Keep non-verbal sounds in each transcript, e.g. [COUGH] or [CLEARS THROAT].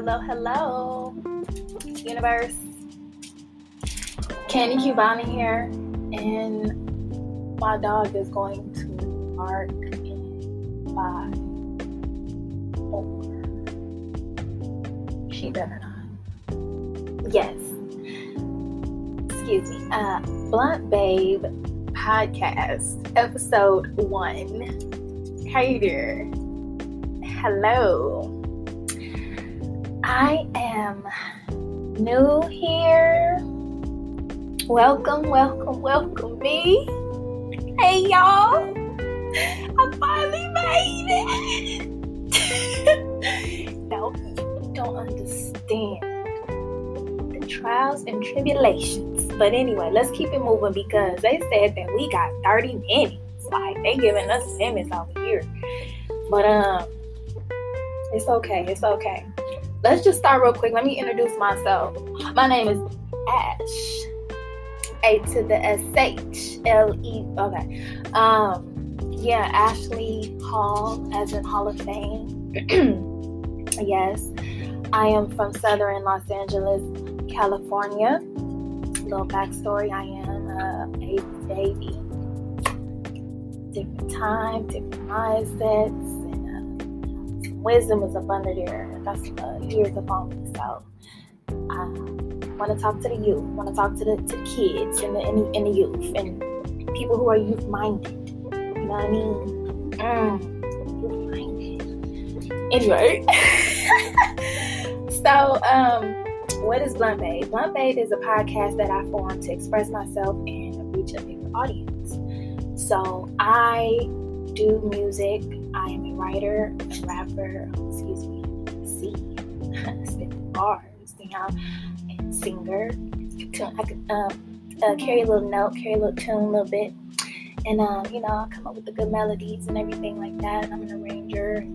hello, hello, universe. Candy Cubana here, and my dog is going to bark in five, four. She better not. Yes. Excuse me. Uh, Blunt Babe podcast, episode one. You doing? Hello. I am new here. Welcome, welcome, welcome me. Hey y'all. I finally made it. [LAUGHS] no, you don't understand the trials and tribulations. But anyway, let's keep it moving because they said that we got 30 minutes. Like they giving us minutes over here. But um it's okay, it's okay let's just start real quick. Let me introduce myself. My name is Ash. A to the S H L E. Okay. Um, yeah, Ashley Hall, as in Hall of Fame. [CLEARS THROAT] yes, I am from Southern Los Angeles, California. Little backstory: I am a baby. Different time, different mindsets wisdom is up under there. That's uh, years upon me. So I want to talk to the youth. Want to talk to the to kids and the, and the, and the youth and people who are youth minded. You know what I mean? Mm, youth minded. Anyway, [LAUGHS] so um, what is Blunt Babe? Blunt Babe is a podcast that I formed to express myself and reach a bigger audience. So I do music. Writer, rapper, excuse me, C, bars, you know, singer. I could um, uh, carry a little note, carry a little tune a little bit, and um, you know, I come up with the good melodies and everything like that. I'm an arranger.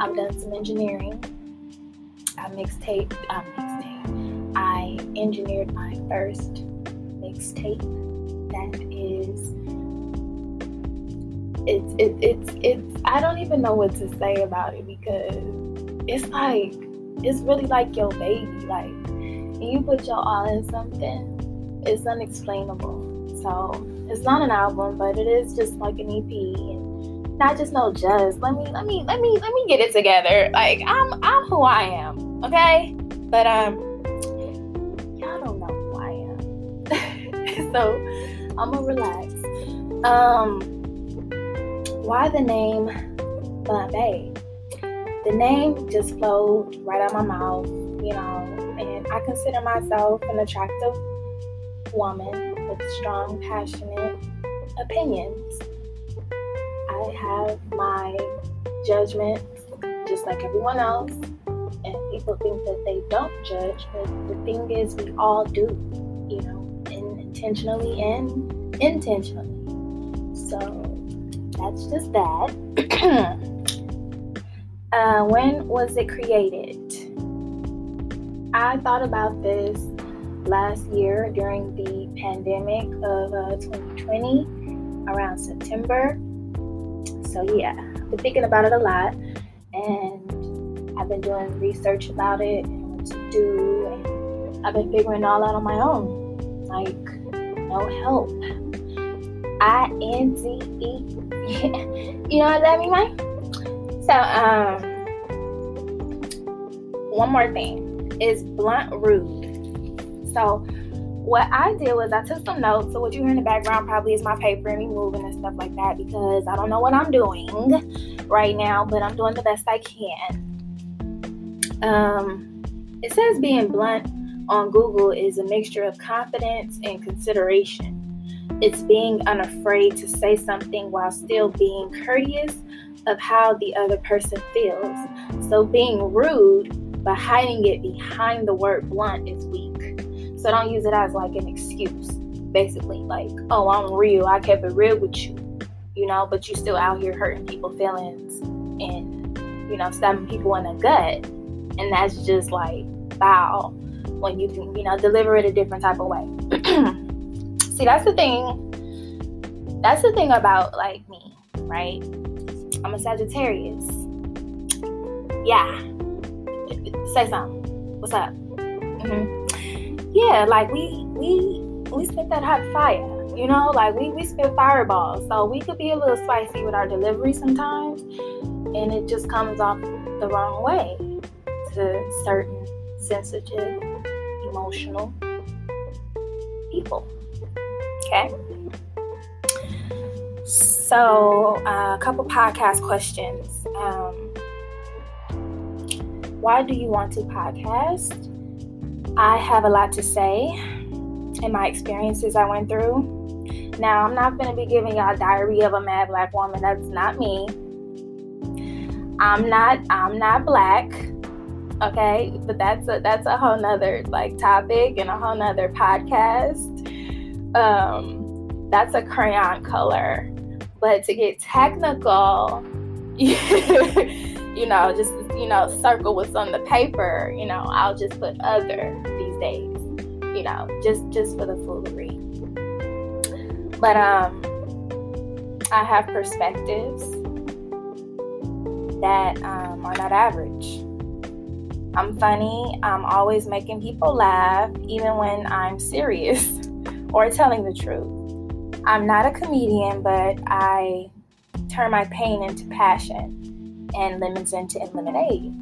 I've done some engineering. I mixtape. I mixtape. I engineered my first mixtape it's it, it's it's I don't even know what to say about it because it's like it's really like your baby. Like you put your all in something, it's unexplainable. So it's not an album, but it is just like an EP and not just no just. Let me let me let me let me get it together. Like I'm I'm who I am, okay? But um y'all don't know who I am. [LAUGHS] so I'm gonna relax. Um why the name Blunt Babe? The name just flowed right out of my mouth, you know, and I consider myself an attractive woman with strong, passionate opinions. I have my judgment just like everyone else, and people think that they don't judge, but the thing is, we all do, you know, intentionally and intentionally. So, that's just that. [CLEARS THROAT] uh, when was it created? I thought about this last year during the pandemic of uh, 2020 around September. So, yeah, I've been thinking about it a lot and I've been doing research about it and what to do. And I've been figuring it all out on my own. Like, no help. I N Z E [LAUGHS] you know what that means? So, um, one more thing is blunt rude. So, what I did was I took some notes. So, what you hear in the background probably is my paper and me moving and stuff like that because I don't know what I'm doing right now, but I'm doing the best I can. Um, it says being blunt on Google is a mixture of confidence and consideration. It's being unafraid to say something while still being courteous of how the other person feels. So being rude but hiding it behind the word blunt is weak. So don't use it as like an excuse. Basically, like, oh, I'm real. I kept it real with you. You know, but you're still out here hurting people's feelings and, you know, stabbing people in the gut. And that's just like foul when you can, you know, deliver it a different type of way. [CLEARS THROAT] See, that's the thing. That's the thing about like me, right? I'm a Sagittarius. Yeah. say something. What's up? Mm-hmm. Yeah, like we we we spit that hot fire. You know, like we we spit fireballs. So we could be a little spicy with our delivery sometimes, and it just comes off the wrong way to certain sensitive, emotional people. Okay. So, uh, a couple podcast questions. Um, why do you want to podcast? I have a lot to say in my experiences I went through. Now, I'm not going to be giving y'all diary of a mad black woman. That's not me. I'm not. I'm not black. Okay, but that's a that's a whole nother like topic and a whole nother podcast. Um, that's a crayon color but to get technical, [LAUGHS] you know, just you know, circle what's on the paper. You know, I'll just put other these days. You know, just just for the foolery. But um, I have perspectives that um, are not average. I'm funny. I'm always making people laugh, even when I'm serious [LAUGHS] or telling the truth. I'm not a comedian, but I turn my pain into passion and lemons into lemonade.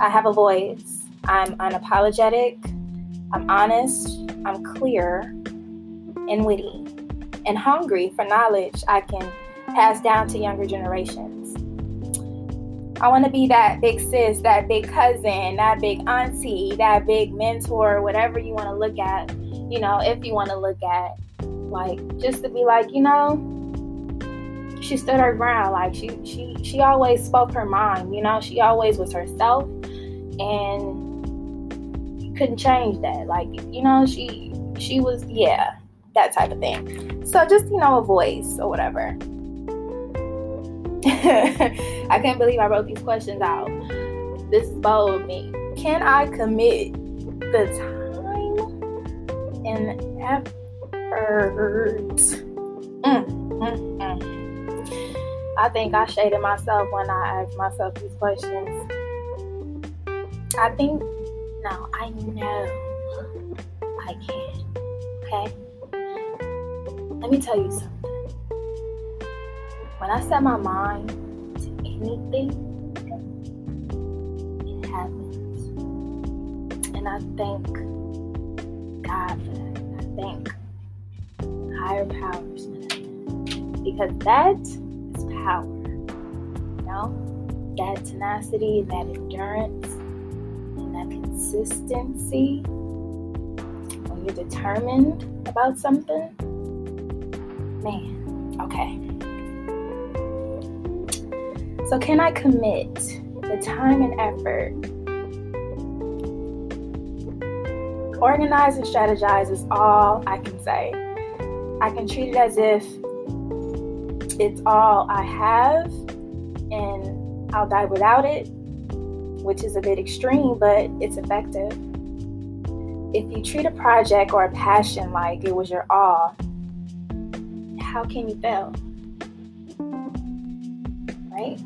I have a voice. I'm unapologetic. I'm honest. I'm clear and witty and hungry for knowledge I can pass down to younger generations. I want to be that big sis, that big cousin, that big auntie, that big mentor, whatever you want to look at, you know, if you want to look at like just to be like, you know, she stood her ground. Like she she she always spoke her mind, you know, she always was herself and you couldn't change that. Like, you know, she she was yeah, that type of thing. So just, you know, a voice or whatever. [LAUGHS] I can't believe I wrote these questions out. This is bold me. Can I commit the time and effort? Mm, mm, mm. I think I shaded myself when I asked myself these questions. I think, no, I know I can. Okay? Let me tell you something. When I set my mind to anything, it happens. And I thank God for that. I thank higher powers because that is power. You know, that tenacity, that endurance, and that consistency. When you're determined about something, man, okay. So, can I commit the time and effort? Organize and strategize is all I can say. I can treat it as if it's all I have and I'll die without it, which is a bit extreme, but it's effective. If you treat a project or a passion like it was your all, how can you fail? Right?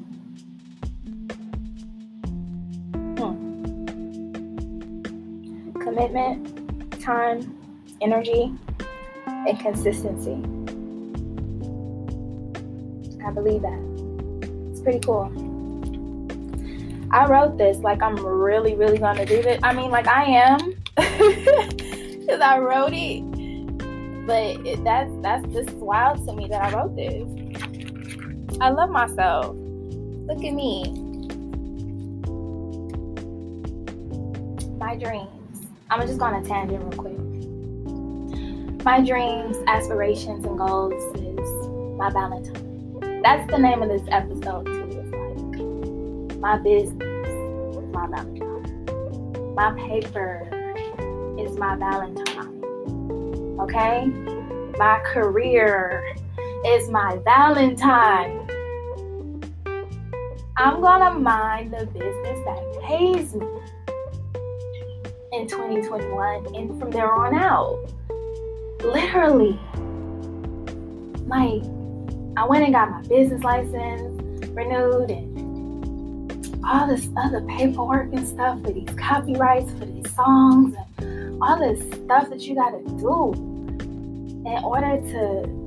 Commitment, time, energy, and consistency. I believe that. It's pretty cool. I wrote this like I'm really, really gonna do this. I mean, like I am, [LAUGHS] because I wrote it. But it, that's that's just wild to me that I wrote this. I love myself. Look at me. My dreams. I'm just going to tangent real quick my dreams, aspirations, and goals is my Valentine. That's the name of this episode too. It's like my business is my Valentine. My paper is my Valentine. Okay? My career is my Valentine. I'm gonna mind the business that pays me in 2021 and from there on out literally like I went and got my business license renewed and all this other paperwork and stuff for these copyrights for these songs and all this stuff that you gotta do in order to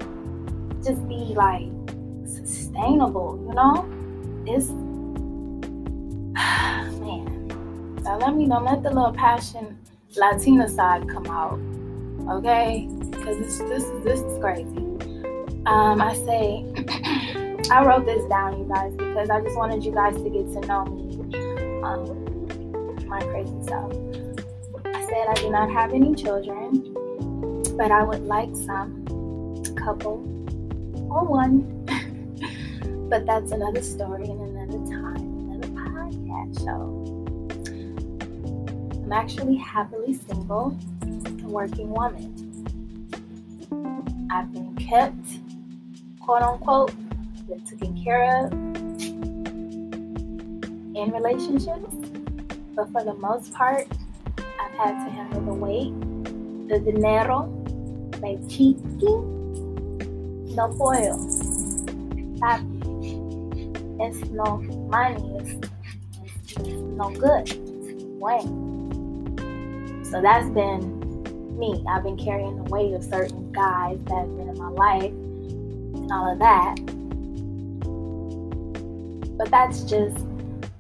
just be like sustainable, you know? It's let me know, let the little passion Latina side come out. Okay? Because this this is this is crazy. Um, I say [CLEARS THROAT] I wrote this down, you guys, because I just wanted you guys to get to know me. Um, my crazy self. I said I do not have any children, but I would like some, couple, or one. [LAUGHS] but that's another story and another time, another podcast show. I'm actually happily single, a working woman. I've been kept, quote unquote, been taken care of in relationships, but for the most part, I've had to handle the weight, the dinero, my chiqui, no puedo. It's no money, it's, no good. When? So that's been me. I've been carrying the weight of certain guys that have been in my life and all of that. But that's just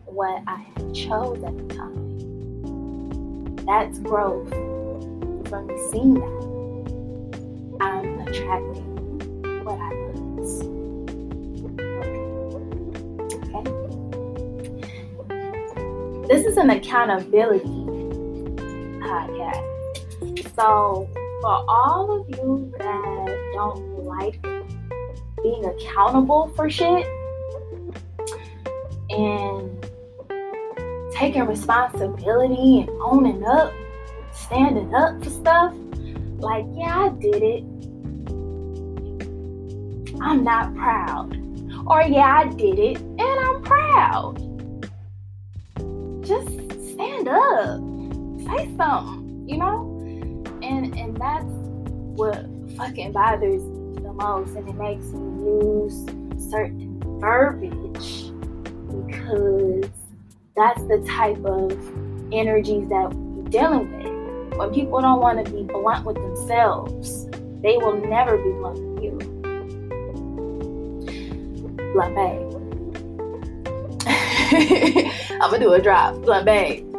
what I chose at the time. That's growth from me seeing that. I'm attracting what I was. Okay. This is an accountability. So for all of you that don't like being accountable for shit, and taking responsibility and owning up, standing up for stuff. Like, yeah, I did it. I'm not proud. Or, yeah, I did it and I'm proud. Just stand up. Say something, you know? And and that's what fucking bothers me the most and it makes me use certain verbiage because that's the type of energies that we're dealing with. When people don't want to be blunt with themselves, they will never be blunt with you. Blunt babe. [LAUGHS] I'm gonna do a drop. Blunt babe.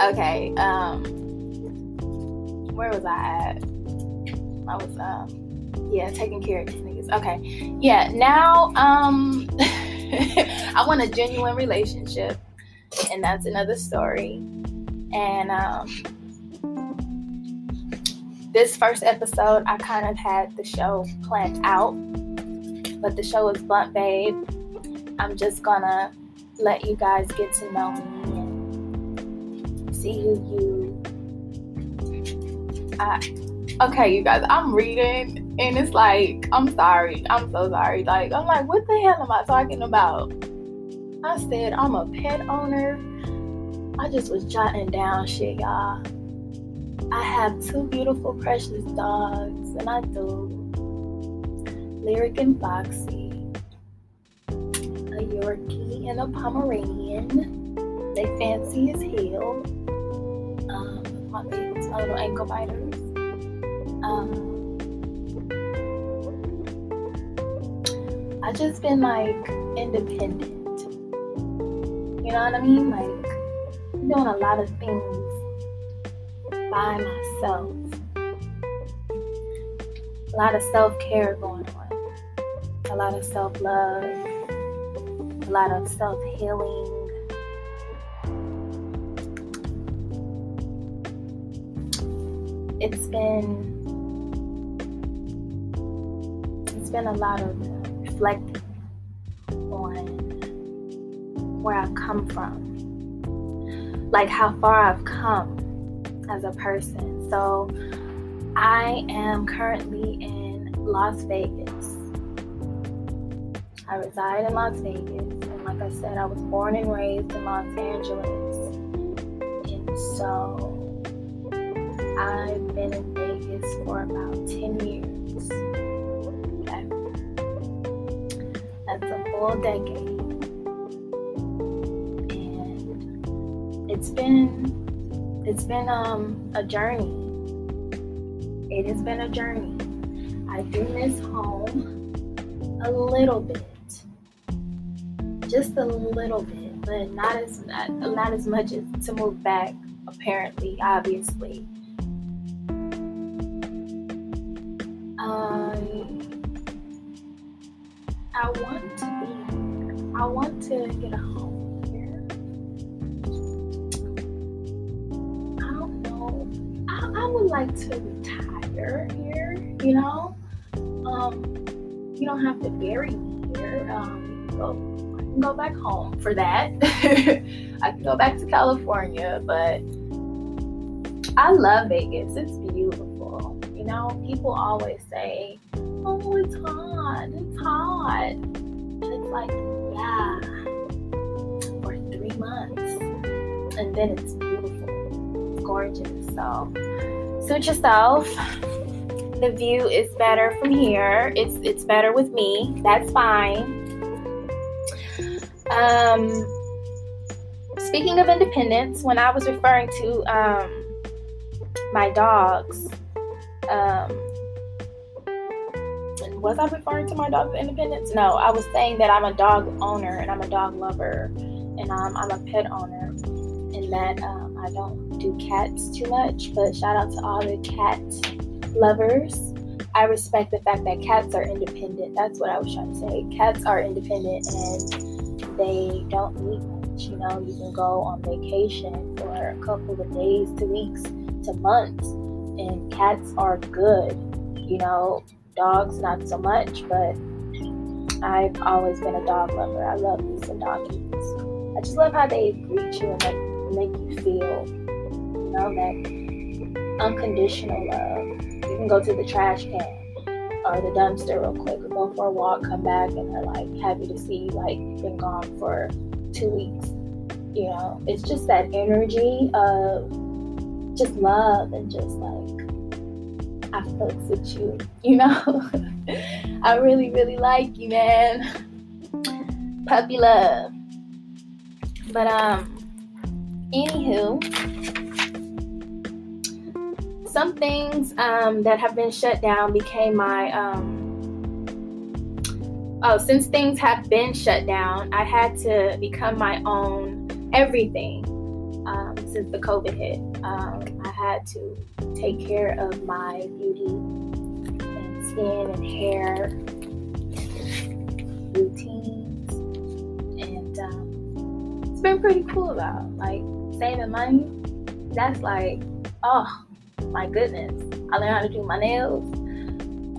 Okay. Um, where was I at? I was um, yeah, taking care of these niggas. Okay. Yeah. Now um. [LAUGHS] I want a genuine relationship, and that's another story. And um, this first episode, I kind of had the show planned out, but the show is Blunt Babe. I'm just gonna let you guys get to know me and see who you. Okay, you guys, I'm reading and it's like, I'm sorry. I'm so sorry. Like, I'm like, what the hell am I talking about? I said, I'm a pet owner. I just was jotting down shit, y'all. I have two beautiful, precious dogs, and I do. Lyric and Foxy, a Yorkie and a Pomeranian. They fancy as hell. My little ankle biters. Um, I just been like independent. You know what I mean? Like doing a lot of things by myself. A lot of self care going on. A lot of self love. A lot of self It's been it's been a lot of reflecting on where I've come from, like how far I've come as a person. So, I am currently in Las Vegas. I reside in Las Vegas, and like I said, I was born and raised in Los Angeles. And so, I've been in Vegas for about 10 years. Okay. That's a full decade. And it's been it's been um a journey. It has been a journey. I do miss home a little bit, just a little bit, but not as not, not as much as to move back. Apparently, obviously. I want to be. I want to get a home here. I don't know. I, I would like to retire here. You know, um, you don't have to bury me here. Um, I can go back home for that. [LAUGHS] I can go back to California, but I love Vegas. It's beautiful. You know, people always say, "Oh, it's hot. It's hot." And it's like, yeah, for three months, and then it's beautiful. It's gorgeous. So, suit yourself the view is better from here. It's it's better with me. That's fine. Um, speaking of independence, when I was referring to um, my dogs, um, was I referring to my dog's independence? No, I was saying that I'm a dog owner and I'm a dog lover and um, I'm a pet owner and that um, I don't do cats too much. But shout out to all the cat lovers. I respect the fact that cats are independent. That's what I was trying to say. Cats are independent and they don't need much. You know, you can go on vacation for a couple of days to weeks to months, and cats are good. You know, dogs not so much, but I've always been a dog lover. I love these some doggies. I just love how they greet you and make, make you feel, you know, that unconditional love you can go to the trash can or the dumpster real quick or go for a walk, come back, and they're like happy to see you, like been gone for two weeks. You know, it's just that energy of just love and just like I fucks with you. You know, [LAUGHS] I really, really like you, man. Puppy love. But um, anywho some things um, that have been shut down became my um, oh since things have been shut down i had to become my own everything um, since the covid hit um, had to take care of my beauty and skin and hair routines and um, it's been pretty cool about like saving money that's like oh my goodness. I learned how to do my nails.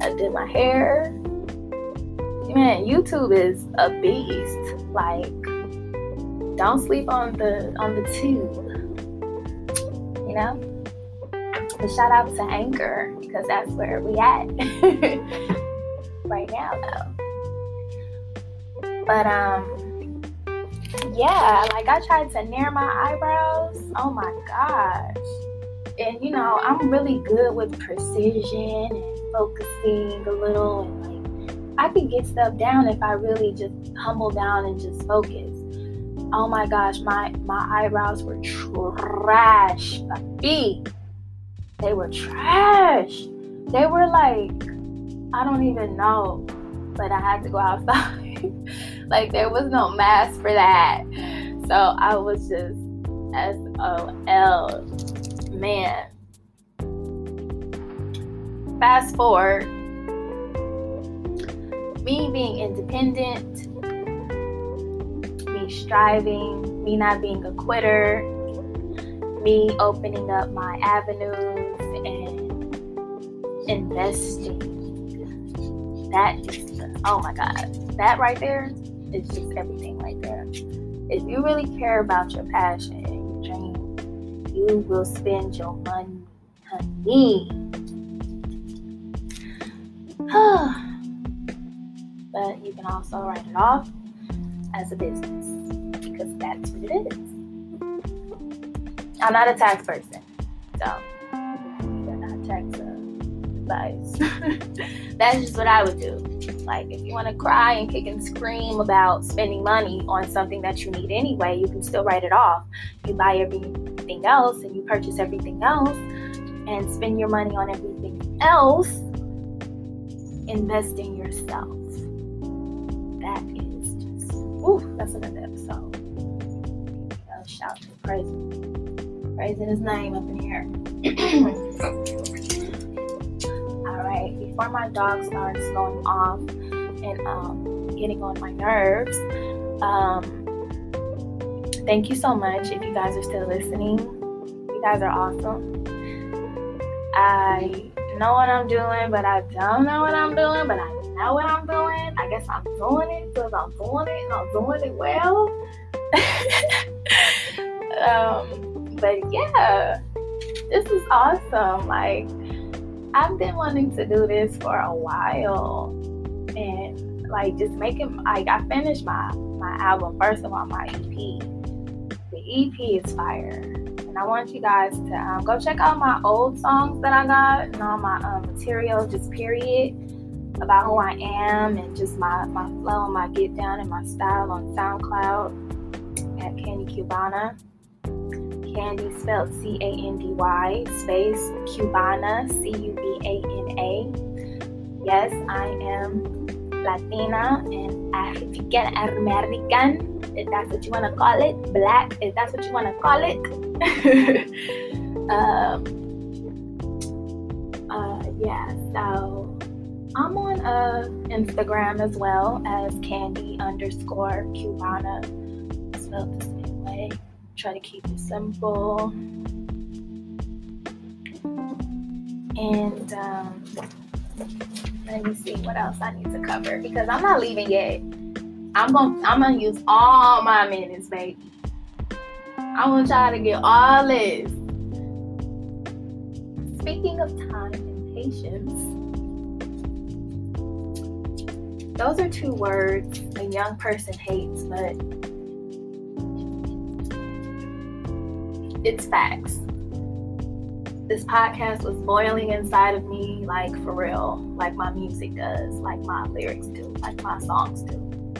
I did my hair. Man, YouTube is a beast. Like, don't sleep on the on the tube. You know? But shout out to Anchor because that's where we at [LAUGHS] right now though. But um yeah, like I tried to narrow my eyebrows. Oh my gosh and you know, I'm really good with precision and focusing a little and like I can get stuff down if I really just humble down and just focus. Oh my gosh, my my eyebrows were trash, baby. They were trash. They were like I don't even know, but I had to go outside. [LAUGHS] like there was no mask for that. So I was just S O L man. Fast forward, me being independent, me striving, me not being a quitter, me opening up my avenues investing. That is, oh my God, that right there is just everything right there. If you really care about your passion, and your dream, you will spend your money, honey. [SIGHS] but you can also write it off as a business because that's what it is. I'm not a tax person, so [LAUGHS] that's just what I would do. Like, if you want to cry and kick and scream about spending money on something that you need anyway, you can still write it off. You buy everything else and you purchase everything else and spend your money on everything else. Invest in yourself. That is just, ooh, that's another episode. Uh, shout to praise, praising his name up in here. [CLEARS THROAT] Before my dog starts going off and um, getting on my nerves, um, thank you so much if you guys are still listening. You guys are awesome. I know what I'm doing, but I don't know what I'm doing, but I know what I'm doing. I guess I'm doing it because I'm doing it and I'm doing it well. [LAUGHS] um, but yeah, this is awesome. Like, I've been wanting to do this for a while and like just making like I finished my my album first of all my EP. The EP is fire, and I want you guys to um, go check out my old songs that I got and all my um, material, just period about who I am and just my my flow and my get down and my style on SoundCloud at Candy Cubana. Candy spelled C A N D Y space Cubana C U B A N A. Yes, I am Latina and African American, if that's what you want to call it. Black, if that's what you want to call it. [LAUGHS] um, uh, yeah, so I'm on uh, Instagram as well as Candy underscore Cubana, spelled the try to keep it simple. And um, let me see what else I need to cover because I'm not leaving yet. I'm gonna I'm gonna use all my minutes, baby. I want y'all to get all this. Speaking of time and patience, those are two words a young person hates, but it's facts. This podcast was boiling inside of me, like for real, like my music does, like my lyrics do, like my songs do.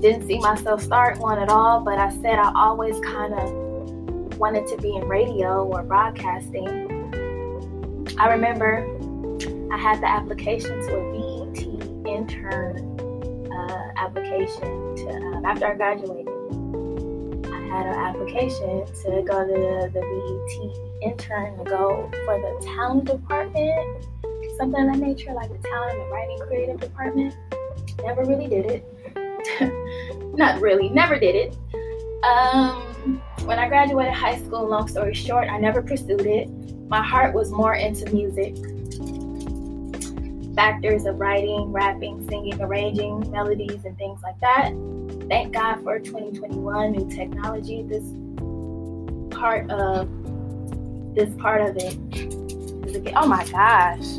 Didn't see myself start one at all, but I said I always kind of wanted to be in radio or broadcasting. I remember I had the application to a BET intern uh, application to, um, after I graduated had an application to go to the BET intern to go for the talent department, something of that nature, like the talent and writing creative department. Never really did it. [LAUGHS] Not really, never did it. Um, when I graduated high school, long story short, I never pursued it. My heart was more into music. Factors of writing, rapping, singing, arranging melodies, and things like that thank God for 2021 new technology. This part of this part of it. Oh my gosh.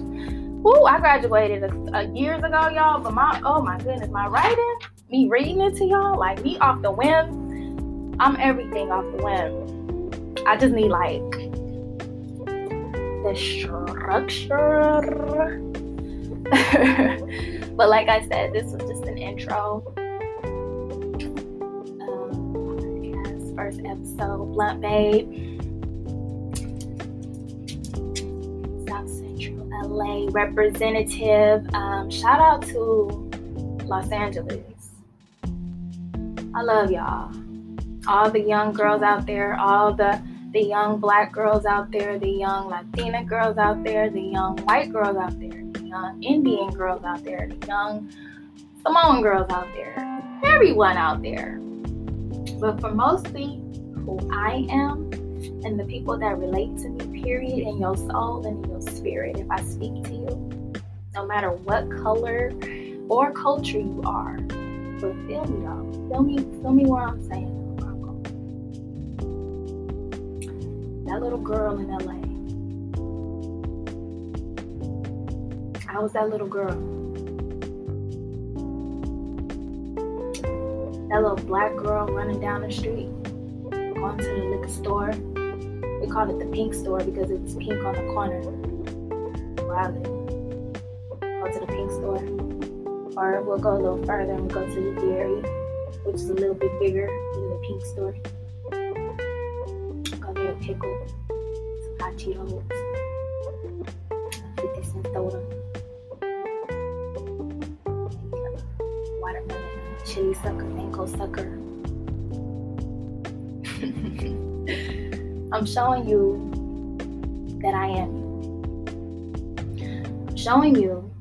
Woo, I graduated a, a years ago, y'all. But my oh my goodness, my writing, me reading it to y'all, like me off the whim. I'm everything off the whim. I just need like the structure. [LAUGHS] but like I said, this was just an intro first episode, Blunt Babe. South Central LA representative. Um, shout out to Los Angeles. I love y'all. All the young girls out there, all the the young black girls out there, the young Latina girls out there, the young white girls out there, the young Indian girls out there, the young Samoan girls out there, everyone out there but for mostly who I am and the people that relate to me, period, in your soul and in your spirit, if I speak to you, no matter what color or culture you are. But feel me though. Feel me, feel me where I'm saying. That little girl in LA. I was that little girl. that little black girl running down the street, going to the liquor store. We called it the pink store because it's pink on the corner go to the pink store. Or we'll go a little further and we'll go to the dairy, which is a little bit bigger than the pink store. Go get a pickle, some hot Cheetos, 50 cent soda, chili sucker, ankle sucker. I'm showing you that I am I'm showing you,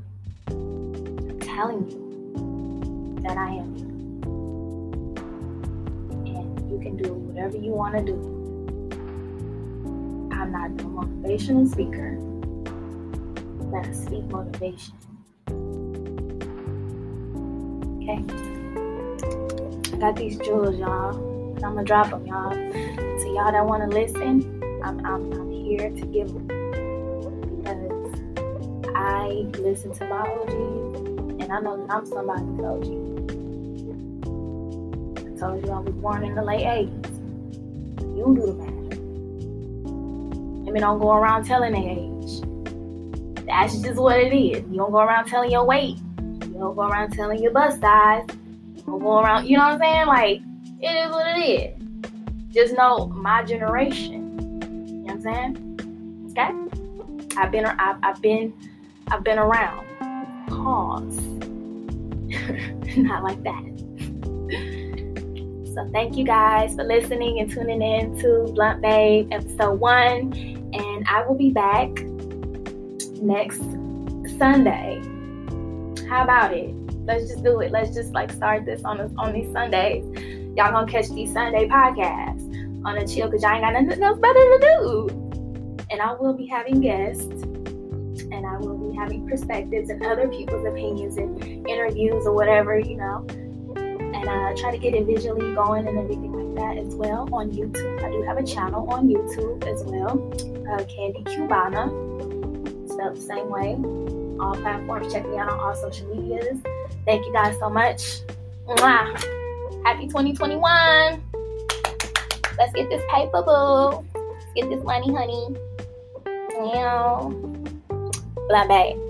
I'm telling you that I am. And you can do whatever you want to do. I'm not a motivational speaker, but I speak motivation. Okay? Got these jewels, y'all. I'm gonna drop them, y'all. To y'all that wanna listen, I'm, I'm, I'm here to give them. Because I listen to my OGs, and I know that I'm somebody's OG. I told you I was born in the late 80s. You do the math. Women don't go around telling their age. That's just what it is. You don't go around telling your weight. You don't go around telling your bust size. You don't go around, you know what I'm saying? Like, it is what it is. Just know my generation. You know what I'm saying? Okay? I've been I've, I've been I've been around. Pause. [LAUGHS] Not like that. So thank you guys for listening and tuning in to Blunt Babe episode one. And I will be back next Sunday. How about it? Let's just do it. Let's just like start this on on these Sundays. Y'all gonna catch these Sunday podcasts on a chill because y'all ain't got nothing else better to do. And I will be having guests and I will be having perspectives and other people's opinions and interviews or whatever, you know. And I try to get it visually going and everything like that as well on YouTube. I do have a channel on YouTube as well, uh, Candy Cubana, spelled the same way. All platforms. Check me out on all social medias. Thank you guys so much. Mwah. Happy 2021. Let's get this paper, boo. Let's get this money, honey. Meow. Blah, bye.